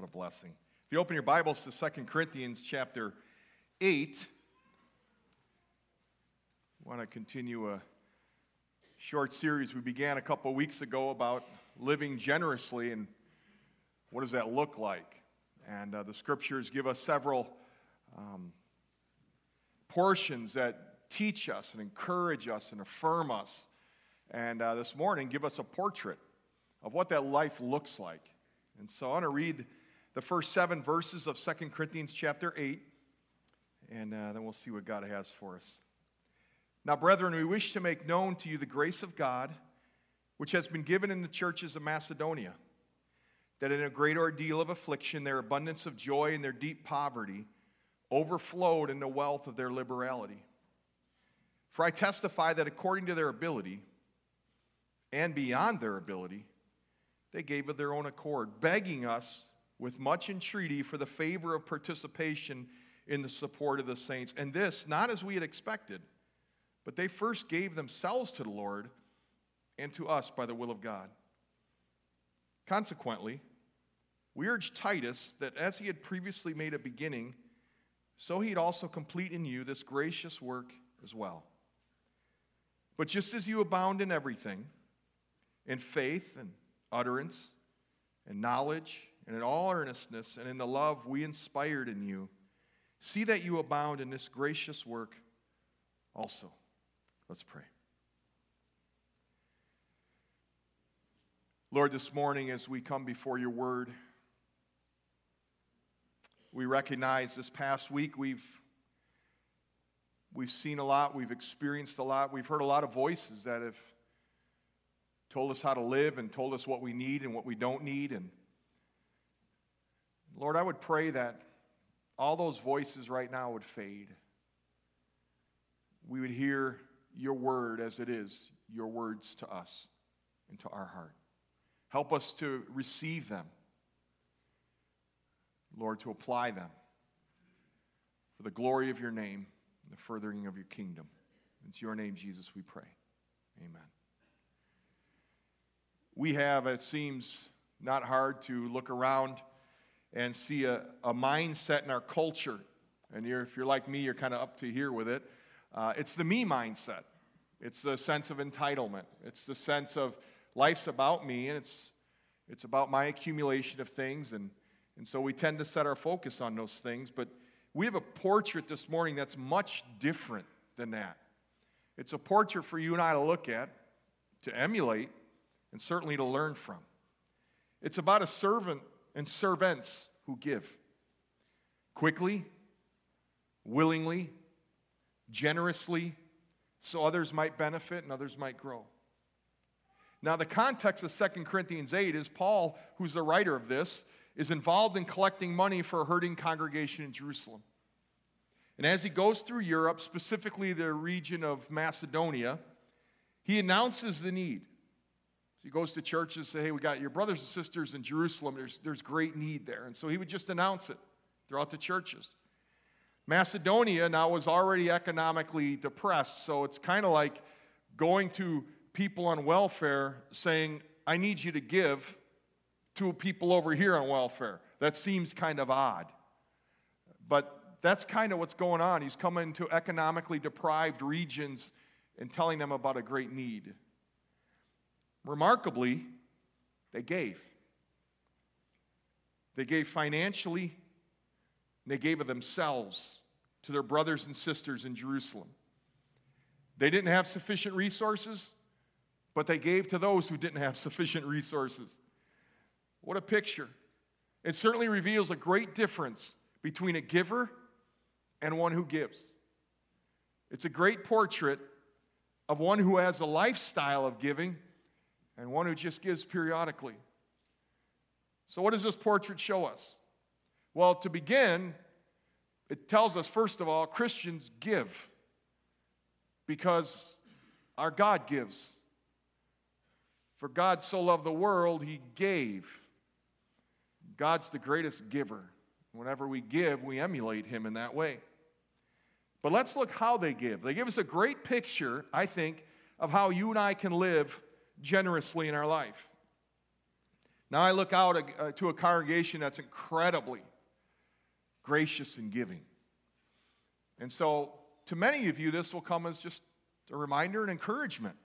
What a blessing. If you open your Bibles to 2 Corinthians chapter 8, I want to continue a short series we began a couple weeks ago about living generously and what does that look like. And uh, the scriptures give us several um, portions that teach us and encourage us and affirm us. And uh, this morning, give us a portrait of what that life looks like. And so I want to read the first seven verses of 2 Corinthians chapter 8, and uh, then we'll see what God has for us. Now, brethren, we wish to make known to you the grace of God, which has been given in the churches of Macedonia, that in a great ordeal of affliction, their abundance of joy and their deep poverty overflowed in the wealth of their liberality. For I testify that according to their ability, and beyond their ability, they gave of their own accord, begging us with much entreaty for the favor of participation in the support of the saints. And this, not as we had expected, but they first gave themselves to the Lord and to us by the will of God. Consequently, we urge Titus that as he had previously made a beginning, so he'd also complete in you this gracious work as well. But just as you abound in everything, in faith and utterance and knowledge and in all earnestness and in the love we inspired in you. See that you abound in this gracious work also. Let's pray. Lord, this morning as we come before your word, we recognize this past week we've, we've seen a lot, we've experienced a lot, we've heard a lot of voices that have told us how to live and told us what we need and what we don't need. And Lord, I would pray that all those voices right now would fade. We would hear your word as it is, your words to us and to our heart. Help us to receive them, Lord, to apply them for the glory of your name and the furthering of your kingdom. It's your name, Jesus, we pray. Amen we have, it seems not hard to look around and see a, a mindset in our culture. And you're, if you're like me, you're kind of up to here with it. Uh, it's the me mindset. It's the sense of entitlement. It's the sense of life's about me and it's, it's about my accumulation of things. And, and so we tend to set our focus on those things. But we have a portrait this morning that's much different than that. It's a portrait for you and I to look at, to emulate, and certainly to learn from. It's about a servant and servants who give quickly, willingly, generously, so others might benefit and others might grow. Now, the context of 2 Corinthians 8 is Paul, who's the writer of this, is involved in collecting money for a hurting congregation in Jerusalem. And as he goes through Europe, specifically the region of Macedonia, he announces the need. So he goes to churches and say, hey, we got your brothers and sisters in Jerusalem. There's, there's great need there. And so he would just announce it throughout the churches. Macedonia now was already economically depressed, so it's kind of like going to people on welfare saying, I need you to give to people over here on welfare. That seems kind of odd. But that's kind of what's going on. He's coming to economically deprived regions and telling them about a great need. Remarkably, they gave. They gave financially, they gave of themselves to their brothers and sisters in Jerusalem. They didn't have sufficient resources, but they gave to those who didn't have sufficient resources. What a picture. It certainly reveals a great difference between a giver and one who gives. It's a great portrait of one who has a lifestyle of giving and one who just gives periodically. So, what does this portrait show us? Well, to begin, it tells us, first of all, Christians give because our God gives. For God so loved the world, he gave. God's the greatest giver. Whenever we give, we emulate him in that way. But let's look how they give. They give us a great picture, I think, of how you and I can live generously in our life. Now I look out uh, to a congregation that's incredibly gracious and giving. And so, to many of you, this will come as just a reminder and encouragement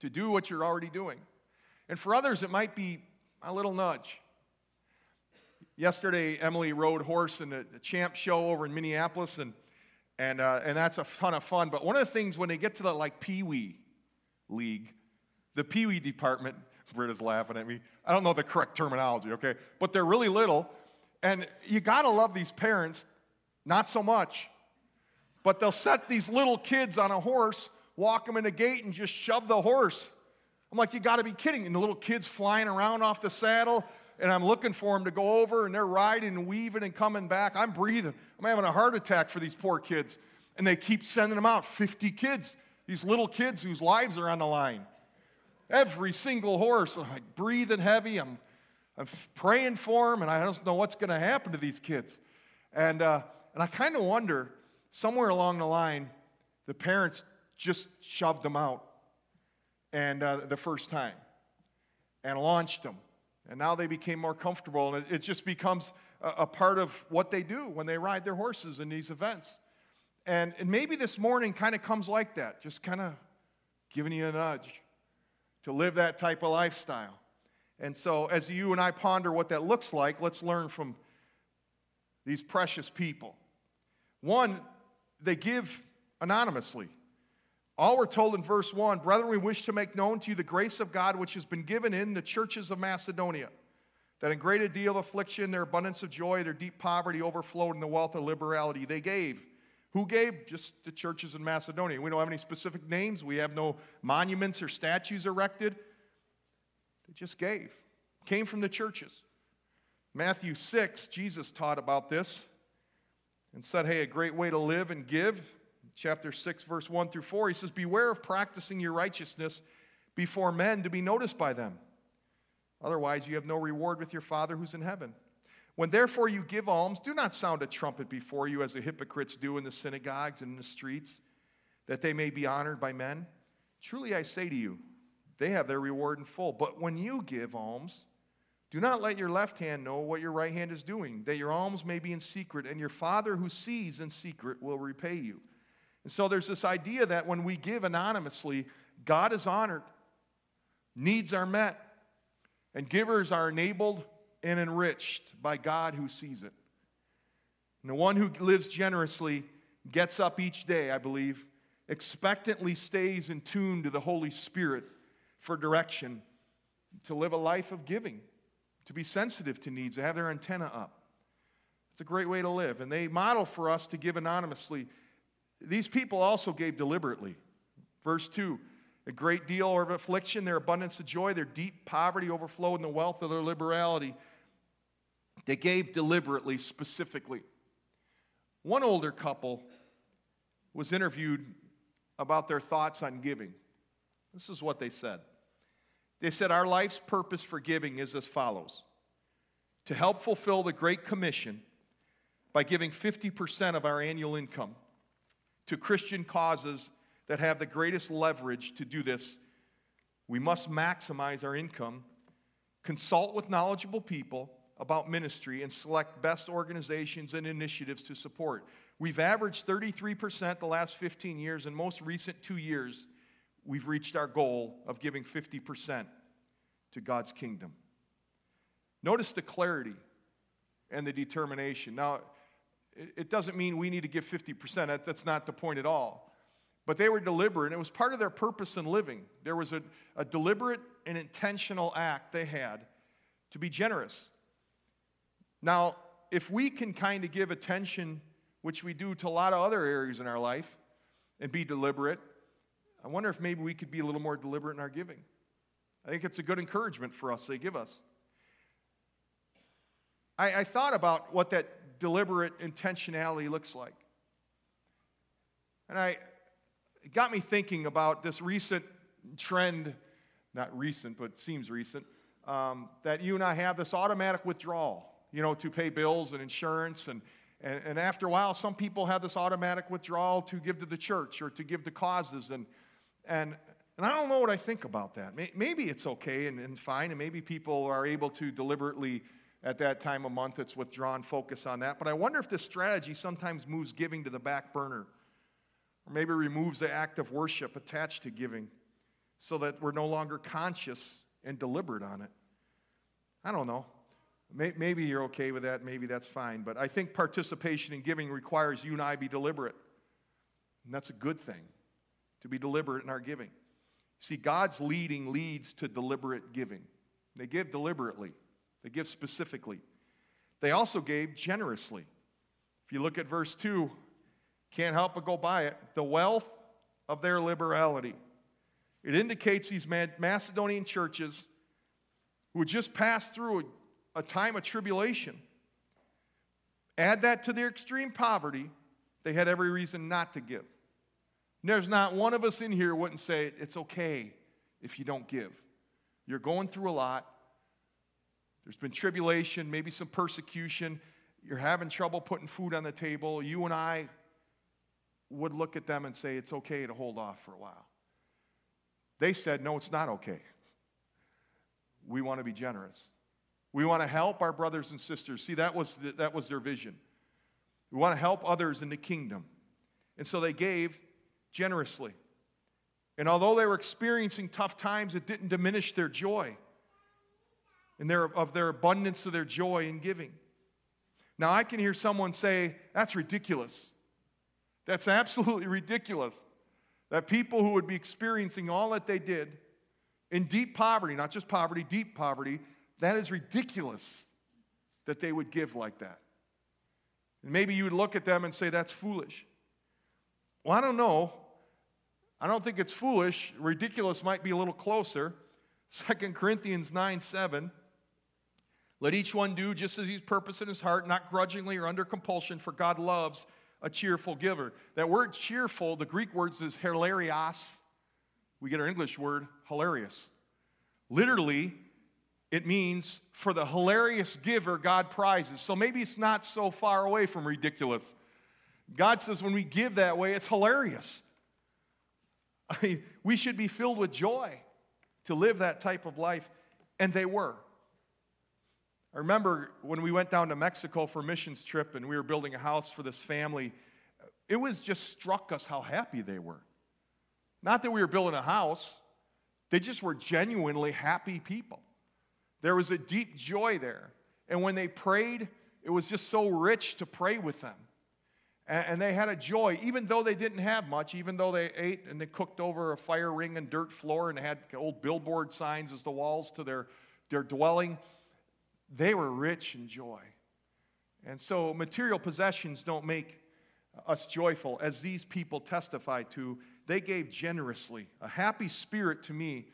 to do what you're already doing. And for others, it might be a little nudge. Yesterday, Emily rode horse in the, champ show over in Minneapolis, and, and, uh, and that's a ton of fun. But one of the things when they get to the like Pee Wee League, the Pee Wee department, Britta's laughing at me. I don't know the correct terminology, okay? But they're really little, and you gotta love these parents, not so much. But they'll set these little kids on a horse, walk them in the gate, and just shove the horse. I'm like, you gotta be kidding. And the little kids flying around off the saddle, and I'm looking for them to go over, and they're riding and weaving and coming back. I'm breathing. I'm having a heart attack for these poor kids. And they keep sending them out 50 kids, these little kids whose lives are on the line. Every single horse, I'm like breathing heavy. I'm, I'm praying for them, and I don't know what's going to happen to these kids. And, uh, and I kind of wonder, somewhere along the line, the parents just shoved them out and uh, the first time and launched them. And now they became more comfortable, and it, it just becomes a, a, part of what they do when they ride their horses in these events. And, and maybe this morning kind of comes like that, just kind of giving you a nudge to live that type of lifestyle. And so, as you and I ponder what that looks like, let's learn from these precious people. One, they give anonymously. All we're told in verse 1 Brethren, we wish to make known to you the grace of God which has been given in the churches of Macedonia, that in great deal of affliction, their abundance of joy, their deep poverty overflowed in the wealth of liberality they gave. Who gave? Just the churches in Macedonia. We don't have any specific names. We have no monuments or statues erected. They just gave. Came from the churches. Matthew 6, Jesus taught about this and said, Hey, a great way to live and give. Chapter 6, verse 1 through 4, he says, Beware of practicing your righteousness before men to be noticed by them. Otherwise, you have no reward with your Father who's in heaven. When therefore you give alms, do not sound a trumpet before you as the hypocrites do in the synagogues and in the streets, that they may be honored by men. Truly I say to you, they have their reward in full. But when you give alms, do not let your left hand know what your right hand is doing, that your alms may be in secret, and your Father who sees in secret will repay you. And so there's this idea that when we give anonymously, God is honored, needs are met, and givers are enabled and enriched by God who sees it. And the one who lives generously gets up each day, I believe, expectantly stays in tune to the Holy Spirit for direction, to live a life of giving, to be sensitive to needs, to have their antenna up. It's a great way to live. And they model for us to give anonymously. These people also gave deliberately. Verse 2 a great deal of affliction, their abundance of joy, their deep poverty overflowed in the wealth of their liberality. They gave deliberately, specifically. One older couple was interviewed about their thoughts on giving. This is what they said. They said, Our life's purpose for giving is as follows to help fulfill the Great Commission by giving 50% of our annual income to Christian causes that have the greatest leverage to do this. We must maximize our income, consult with knowledgeable people, about ministry and select best organizations and initiatives to support. We've averaged 33% the last 15 years, and most recent two years, we've reached our goal of giving 50% to God's kingdom. Notice the clarity and the determination. Now, it doesn't mean we need to give 50%, that's not the point at all. But they were deliberate, and it was part of their purpose in living. There was a, a deliberate and intentional act they had to be generous. Now, if we can kind of give attention, which we do to a lot of other areas in our life, and be deliberate, I wonder if maybe we could be a little more deliberate in our giving. I think it's a good encouragement for us they give us. I, I thought about what that deliberate intentionality looks like. And I, it got me thinking about this recent trend, not recent, but seems recent, um, that you and I have this automatic withdrawal you know, to pay bills and insurance. And, and, and after a while, some people have this automatic withdrawal to give to the church or to give to causes. And, and And I don't know what I think about that. Maybe it's okay and, and fine, and maybe people are able to deliberately, at that time of month, it's withdrawn focus on that. But I wonder if this strategy sometimes moves giving to the back burner, or maybe removes the act of worship attached to giving so that we're no longer conscious and deliberate on it. I don't know. Maybe you're okay with that. Maybe that's fine. But I think participation in giving requires you and I be deliberate. And that's a good thing, to be deliberate in our giving. See, God's leading leads to deliberate giving. They give deliberately, they give specifically. They also gave generously. If you look at verse 2, can't help but go by it. The wealth of their liberality. It indicates these Macedonian churches who had just passed through a, time of tribulation. Add that to their extreme poverty, they had every reason not to give. There's not one of us in here wouldn't say it's okay if you don't give. You're going through a lot. There's been tribulation, maybe some persecution. You're having trouble putting food on the table. You and I would look at them and say it's okay to hold off for a while. They said, no, it's not okay. We want to be generous. We want to help our brothers and sisters. See, that was, the, that was their vision. We want to help others in the kingdom. And so they gave generously. And although they were experiencing tough times, it didn't diminish their joy and their, of their abundance of their joy in giving. Now, I can hear someone say, That's ridiculous. That's absolutely ridiculous. That people who would be experiencing all that they did in deep poverty, not just poverty, deep poverty, that is ridiculous that they would give like that. And maybe you would look at them and say, That's foolish. Well, I don't know. I don't think it's foolish. Ridiculous might be a little closer. 2 Corinthians 9 7. Let each one do just as he's purposed in his heart, not grudgingly or under compulsion, for God loves a cheerful giver. That word cheerful, the Greek word is hilarios. We get our English word hilarious. Literally, it means for the hilarious giver, God prizes. So maybe it's not so far away from ridiculous. God says when we give that way, it's hilarious. I mean, we should be filled with joy to live that type of life, and they were. I remember when we went down to Mexico for a missions trip and we were building a house for this family, it was just struck us how happy they were. Not that we were building a house, they just were genuinely happy people. There was a deep joy there. And when they prayed, it was just so rich to pray with them. And they had a joy, even though they didn't have much, even though they ate and they cooked over a fire ring and dirt floor and had old billboard signs as the walls to their, their dwelling. They were rich in joy. And so material possessions don't make us joyful, as these people testify to. They gave generously. A happy spirit to me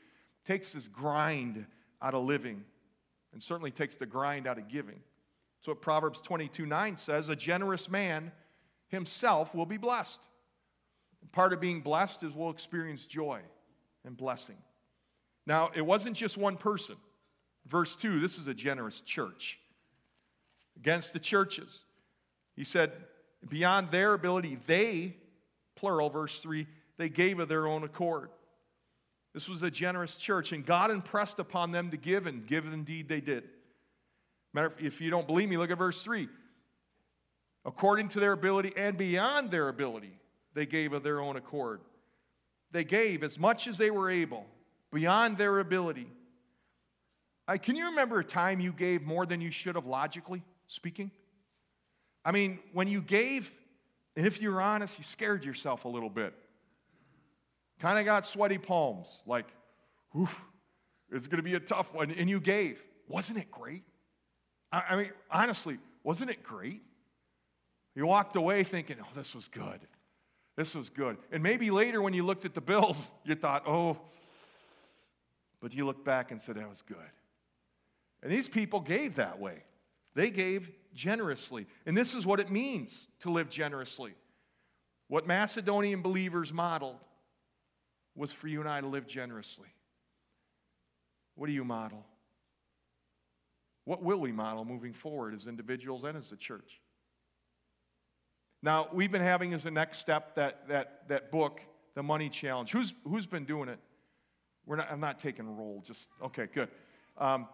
takes this grind out of living and certainly takes the grind out of giving. So what Proverbs 22 9 says a generous man himself will be blessed. And part of being blessed is we'll experience joy and blessing. Now, it wasn't just one person. Verse 2 this is a generous church. Against the churches. He said, beyond their ability, they, plural, verse 3, they gave of their own accord. This was a generous church, and God impressed upon them to give, and give indeed they did. Matter of, if you don't believe me, look at verse 3 according to their ability and beyond their ability, they gave of their own accord. They gave as much as they were able, beyond their ability. I, can you remember a time you gave more than you should have, logically speaking? I mean, when you gave, and if you're honest, you scared yourself a little bit. Kind of got sweaty palms, like, oof, it's going to be a tough one. And you gave. Wasn't it great? I, I mean, honestly, wasn't it great? You walked away thinking, oh, this was good. This was good. And maybe later when you looked at the bills, you thought, oh, but you looked back and said, that was good. And these people gave that way. They gave generously. And this is what it means to live generously. What Macedonian believers modeled was for you and I to live generously. What do you model? What will we model moving forward as individuals and as a church? Now, we've been having as a next step that, that, that book, The Money Challenge. Who's, who's been doing it? We're not, I'm not taking roll, just, okay, good. Um,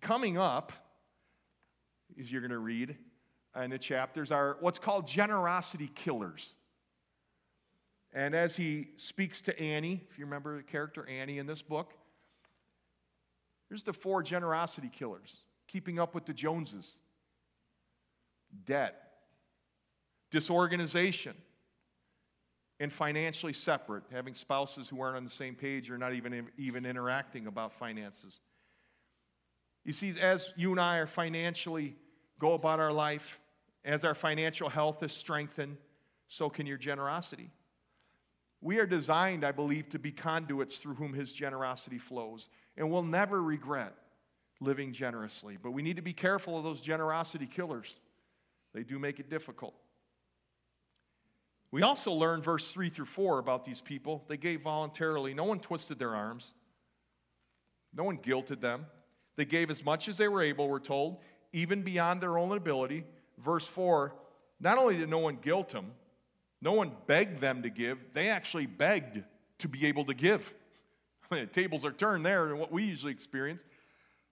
coming up, as you're going to read in the chapters, are what's called generosity killers. And as he speaks to Annie, if you remember the character Annie in this book, here's the four generosity killers keeping up with the Joneses debt, disorganization, and financially separate, having spouses who aren't on the same page or not even, even interacting about finances. You see, as you and I are financially go about our life, as our financial health is strengthened, so can your generosity. We are designed, I believe, to be conduits through whom His generosity flows, and we'll never regret living generously. But we need to be careful of those generosity killers, they do make it difficult. We also learn verse 3 through 4 about these people. They gave voluntarily, no one twisted their arms, no one guilted them. They gave as much as they were able, we're told, even beyond their own ability. Verse 4 not only did no one guilt them, no one begged them to give, they actually begged to be able to give. Tables are turned there and what we usually experience.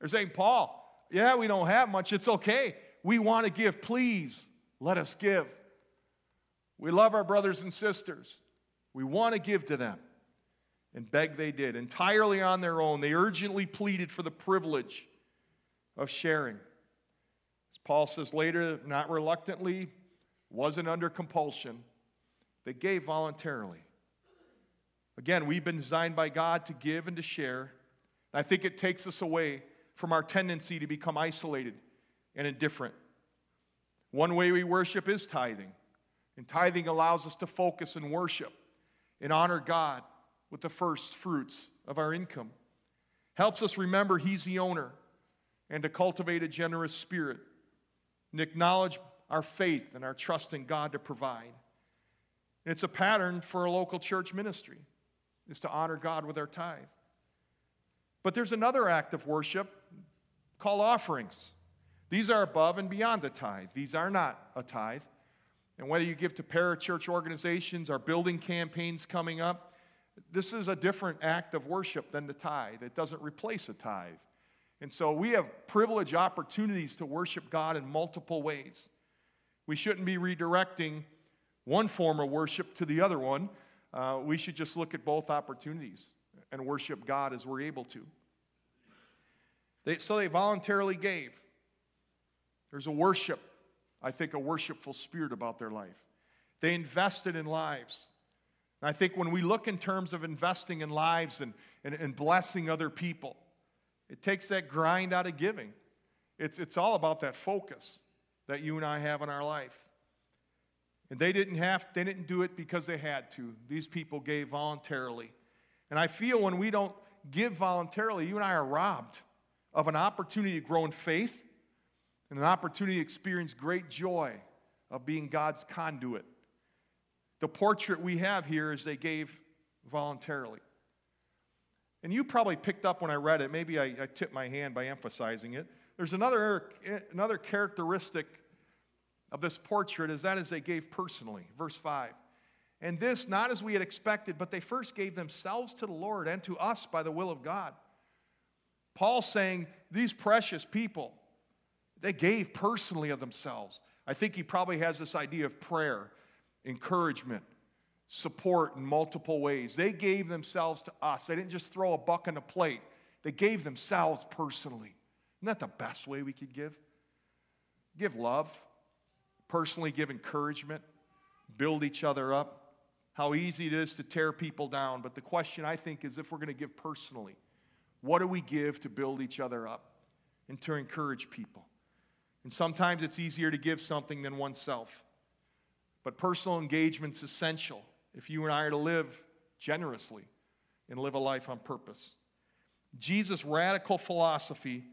They're saying, Paul, yeah, we don't have much. It's okay. We want to give. Please let us give. We love our brothers and sisters. We want to give to them. And beg they did, entirely on their own. They urgently pleaded for the privilege of sharing. As Paul says later, not reluctantly, wasn't under compulsion. They gave voluntarily. Again, we've been designed by God to give and to share. And I think it takes us away from our tendency to become isolated and indifferent. One way we worship is tithing. And tithing allows us to focus and worship and honor God with the first fruits of our income. Helps us remember He's the owner and to cultivate a generous spirit and acknowledge our faith and our trust in God to provide. It's a pattern for a local church ministry is to honor God with our tithe. But there's another act of worship called offerings. These are above and beyond the tithe. These are not a tithe. And whether you give to parachurch organizations or building campaigns coming up, this is a different act of worship than the tithe. It doesn't replace a tithe. And so we have privileged opportunities to worship God in multiple ways. We shouldn't be redirecting one form of worship to the other one. Uh, we should just look at both opportunities and worship God as we're able to. They, so they voluntarily gave. There's a worship I think, a worshipful spirit about their life. They invested in lives. And I think when we look in terms of investing in lives and, and, and blessing other people, it takes that grind out of giving. It's, it's all about that focus that you and I have in our life. And they didn't have, they didn't do it because they had to. These people gave voluntarily. And I feel when we don't give voluntarily, you and I are robbed of an opportunity to grow in faith and an opportunity to experience great joy of being God's conduit. The portrait we have here is they gave voluntarily. And you probably picked up when I read it, maybe I, I tipped my hand by emphasizing it. There's another, another characteristic of this portrait is that is they gave personally. Verse 5. And this not as we had expected, but they first gave themselves to the Lord and to us by the will of God. Paul saying, These precious people, they gave personally of themselves. I think he probably has this idea of prayer, encouragement, support in multiple ways. They gave themselves to us. They didn't just throw a buck on a plate, they gave themselves personally. Isn't that the best way we could give? Give love, personally give encouragement, build each other up. How easy it is to tear people down. But the question I think is if we're going to give personally, what do we give to build each other up and to encourage people? And sometimes it's easier to give something than oneself. But personal engagement's essential if you and I are to live generously and live a life on purpose. Jesus' radical philosophy,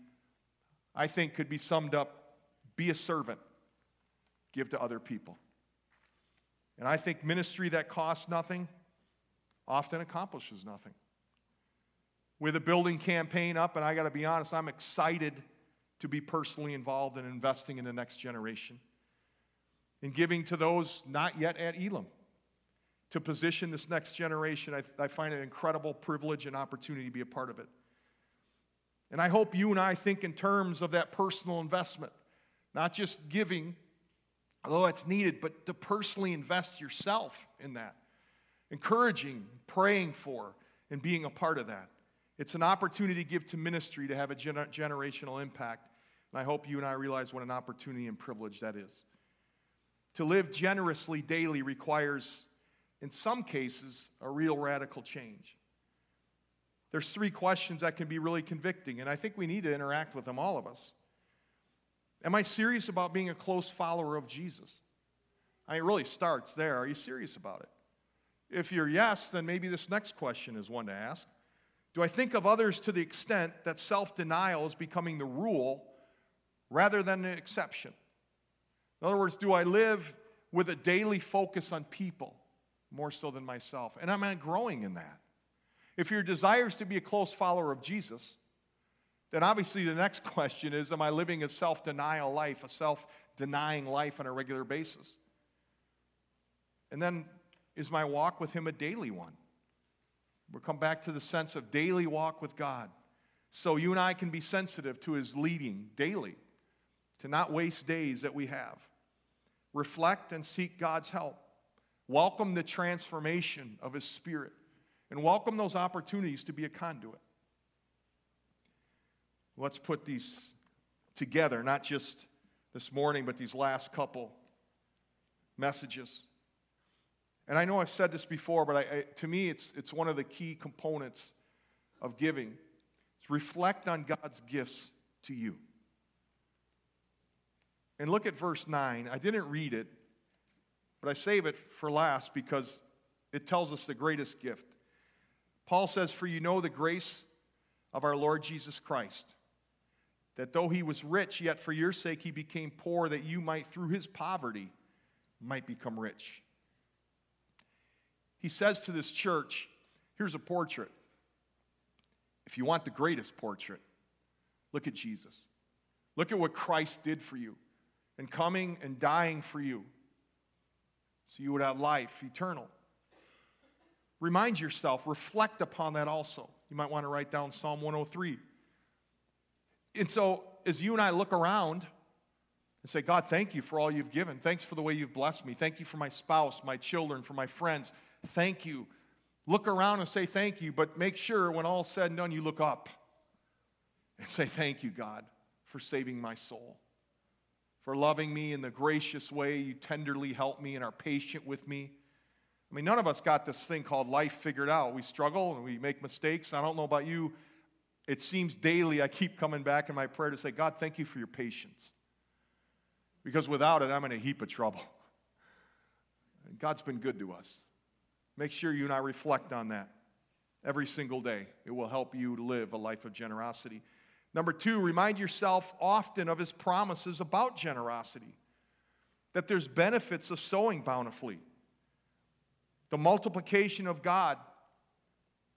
I think, could be summed up be a servant, give to other people. And I think ministry that costs nothing often accomplishes nothing. With a building campaign up, and I got to be honest, I'm excited to be personally involved in investing in the next generation, in giving to those not yet at Elam, to position this next generation. I, I find it an incredible privilege and opportunity to be a part of it. And I hope you and I think in terms of that personal investment, not just giving, although it's needed, but to personally invest yourself in that, encouraging, praying for, and being a part of that. It's an opportunity to give to ministry to have a gener- generational impact. And I hope you and I realize what an opportunity and privilege that is. To live generously daily requires, in some cases, a real radical change. There's three questions that can be really convicting, and I think we need to interact with them, all of us. Am I serious about being a close follower of Jesus? I mean, it really starts there. Are you serious about it? If you're yes, then maybe this next question is one to ask. Do I think of others to the extent that self denial is becoming the rule rather than the exception? In other words, do I live with a daily focus on people more so than myself? And am I growing in that? If your desire is to be a close follower of Jesus, then obviously the next question is Am I living a self denial life, a self denying life on a regular basis? And then, is my walk with Him a daily one? We'll come back to the sense of daily walk with God. So you and I can be sensitive to His leading daily, to not waste days that we have. Reflect and seek God's help. Welcome the transformation of His Spirit and welcome those opportunities to be a conduit. Let's put these together, not just this morning, but these last couple messages. And I know I've said this before, but I, I, to me, it's, it's one of the key components of giving. It's reflect on God's gifts to you. And look at verse 9. I didn't read it, but I save it for last because it tells us the greatest gift. Paul says, For you know the grace of our Lord Jesus Christ, that though he was rich, yet for your sake he became poor, that you might, through his poverty, might become rich. He says to this church, Here's a portrait. If you want the greatest portrait, look at Jesus. Look at what Christ did for you and coming and dying for you so you would have life eternal. Remind yourself, reflect upon that also. You might want to write down Psalm 103. And so, as you and I look around and say, God, thank you for all you've given. Thanks for the way you've blessed me. Thank you for my spouse, my children, for my friends. Thank you. Look around and say thank you, but make sure when all's said and done, you look up and say, Thank you, God, for saving my soul, for loving me in the gracious way you tenderly help me and are patient with me I mean, none of us got this thing called life figured out. We struggle and we make mistakes. I don't know about you. It seems daily I keep coming back in my prayer to say, God, thank you for your patience. Because without it, I'm in a heap of trouble. And God's been good to us. Make sure you and I reflect on that every single day. It will help you live a life of generosity. Number two, remind yourself often of his promises about generosity, that there's benefits of sowing bountifully the multiplication of God,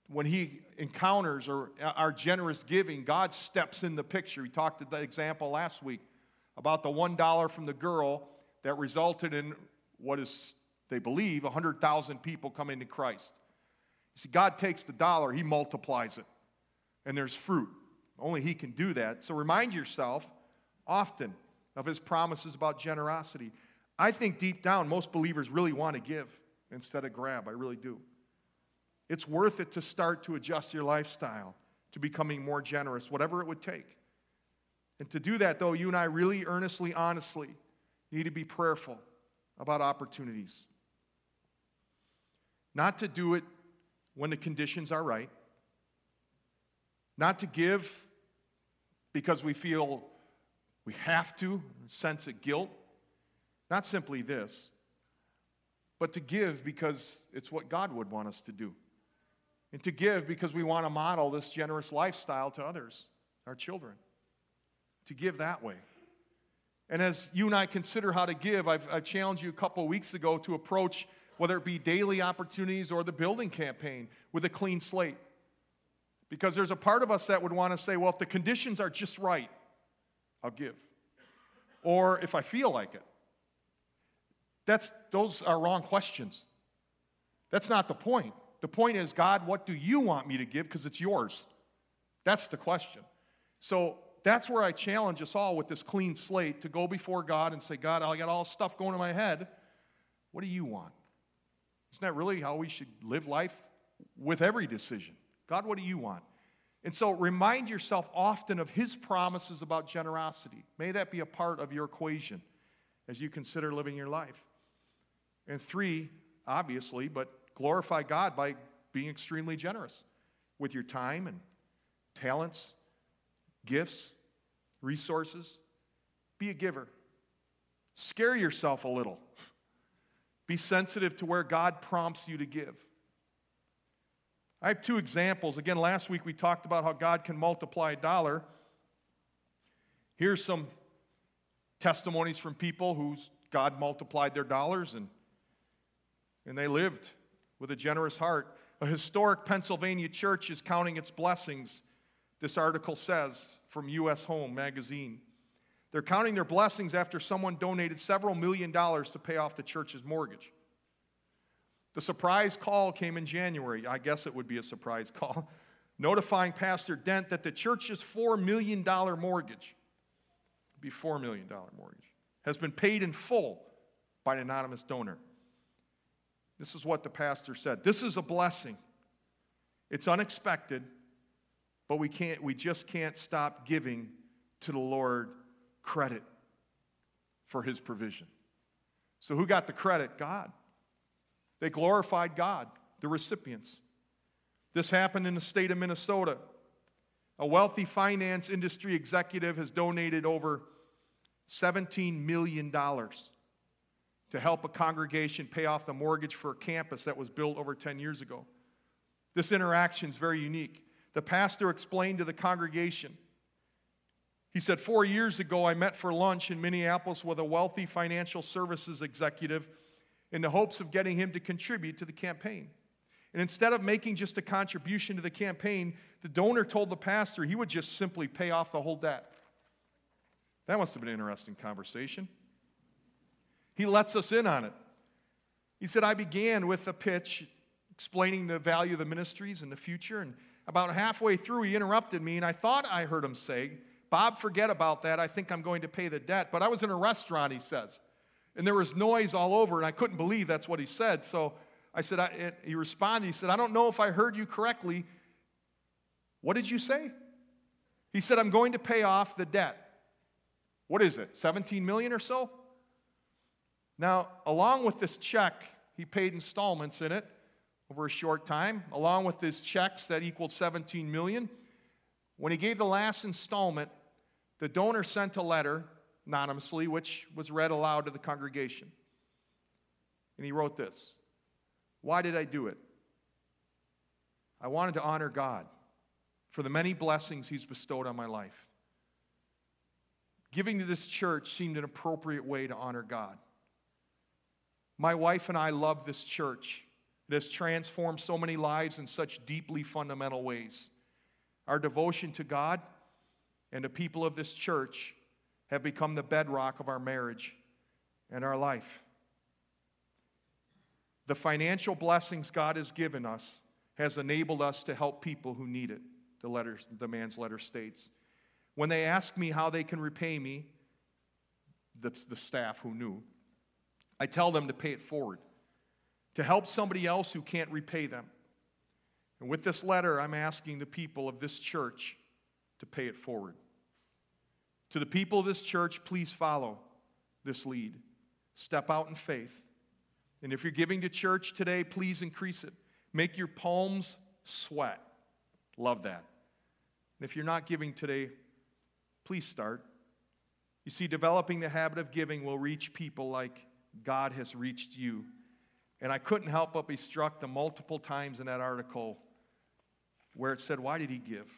when He encounters or uh, our generous giving, God steps in the picture. He talked at that example last week about the $1 from the girl that resulted in what is, they believe, 100,000 people coming to Christ. You see, God takes the dollar, He multiplies it, and there's fruit. Only He can do that. So remind yourself often of His promises about generosity. I think deep down, most believers really want to give instead of grab. I really do. It's worth it to start to adjust your lifestyle to becoming more generous, whatever it would take. And to do that, though, you and I really earnestly, honestly need to be prayerful about opportunities. Not to do it when the conditions are right, not to give because we feel we have to, sense of guilt. Not simply this, but to give because it's what God would want us to do. And to give because we want to model this generous lifestyle to others, our children. To give that way. And as you and I consider how to give, I've, i challenged you a couple weeks ago to approach whether it be daily opportunities or the building campaign with a clean slate. Because there's a part of us that would want to say, well, if the conditions are just right, I'll give. Or if I feel like it. That's, those are wrong questions. That's not the point. The point is, God, what do you want me to give? Because it's yours. That's the question. So that's where I challenge us all with this clean slate to go before God and say, God, I got all stuff going in my head. What do you want? Isn't that really how we should live life with every decision? God, what do you want? And so remind yourself often of his promises about generosity. May that be a part of your equation as you consider living your life. And three, obviously, but glorify God by being extremely generous with your time and talents, gifts, resources. Be a giver. Scare yourself a little. Be sensitive to where God prompts you to give. I have two examples. Again, last week we talked about how God can multiply a dollar. Here's some testimonies from people whose God multiplied their dollars and, and they lived with a generous heart. A historic Pennsylvania church is counting its blessings, this article says from U.S. Home magazine. They're counting their blessings after someone donated several million dollars to pay off the church's mortgage. The surprise call came in January. I guess it would be a surprise call, notifying Pastor Dent that the church's $4 million mortgage, be $4 million mortgage, has been paid in full by an anonymous donor. This is what the pastor said. This is a blessing. It's unexpected, but we can't we just can't stop giving to the Lord credit for his provision. So who got the credit? God. They glorified God, the recipients. This happened in the state of Minnesota. A wealthy finance industry executive has donated over $17 million to help a congregation pay off the mortgage for a campus that was built over 10 years ago. This interaction is very unique. The pastor explained to the congregation. He said, Four years ago, I met for lunch in Minneapolis with a wealthy financial services executive in the hopes of getting him to contribute to the campaign. And instead of making just a contribution to the campaign, the donor told the pastor he would just simply pay off the whole debt. That must have been an interesting conversation. He lets us in on it. He said, I began with a pitch explaining the value of the ministries and the future. And about halfway through, he interrupted me, and I thought I heard him say, Bob, forget about that. I think I'm going to pay the debt. But I was in a restaurant, he says, and there was noise all over, and I couldn't believe that's what he said. So I said, I, he responded, he said, I don't know if I heard you correctly. What did you say? He said, I'm going to pay off the debt. What is it, 17 million or so? Now, along with this check, he paid installments in it over a short time, along with his checks that equaled 17 million. When he gave the last installment, the donor sent a letter anonymously, which was read aloud to the congregation. And he wrote this Why did I do it? I wanted to honor God for the many blessings he's bestowed on my life. Giving to this church seemed an appropriate way to honor God. My wife and I love this church. It has transformed so many lives in such deeply fundamental ways. Our devotion to God and the people of this church have become the bedrock of our marriage and our life. The financial blessings God has given us has enabled us to help people who need it, the, letter, the man's letter states. When they ask me how they can repay me, the, the staff who knew, I tell them to pay it forward, to help somebody else who can't repay them. And with this letter, I'm asking the people of this church to pay it forward. To the people of this church, please follow this lead. Step out in faith. And if you're giving to church today, please increase it. Make your palms sweat. Love that. And if you're not giving today, please start. You see, developing the habit of giving will reach people like God has reached you. And I couldn't help but be struck the multiple times in that article where it said, Why did he give?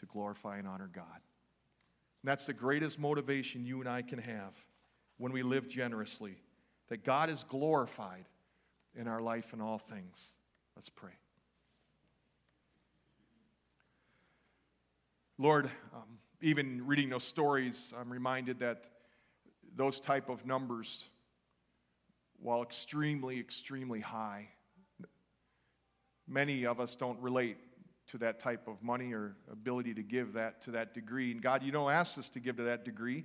To glorify and honor God. And that's the greatest motivation you and I can have when we live generously, that God is glorified in our life and all things. Let's pray. Lord, um, even reading those stories, I'm reminded that those type of numbers while extremely, extremely high. Many of us don't relate to that type of money or ability to give that to that degree. And God, you don't ask us to give to that degree.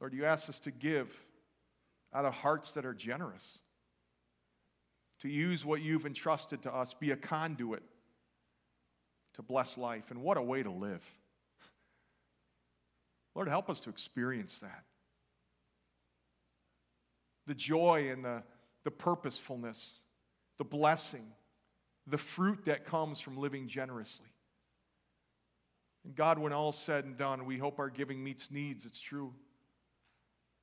Lord, you ask us to give out of hearts that are generous, to use what you've entrusted to us, be a conduit to bless life. And what a way to live. Lord, help us to experience that. The joy and the, the purposefulness, the blessing, the fruit that comes from living generously. And God, when all's said and done, we hope our giving meets needs. It's true.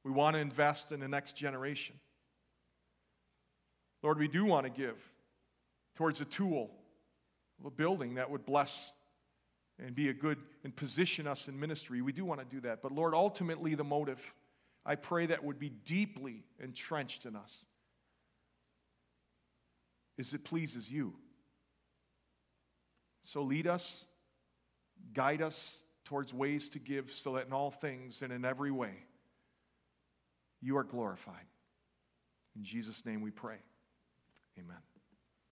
We want to invest in the next generation. Lord, we do want to give towards a tool a building that would bless and be a good and position us in ministry. We do want to do that. But Lord, ultimately, the motive, I pray that would be deeply entrenched in us, is it pleases you. So lead us, guide us towards ways to give so that in all things and in every way, you are glorified. In Jesus' name we pray. Amen.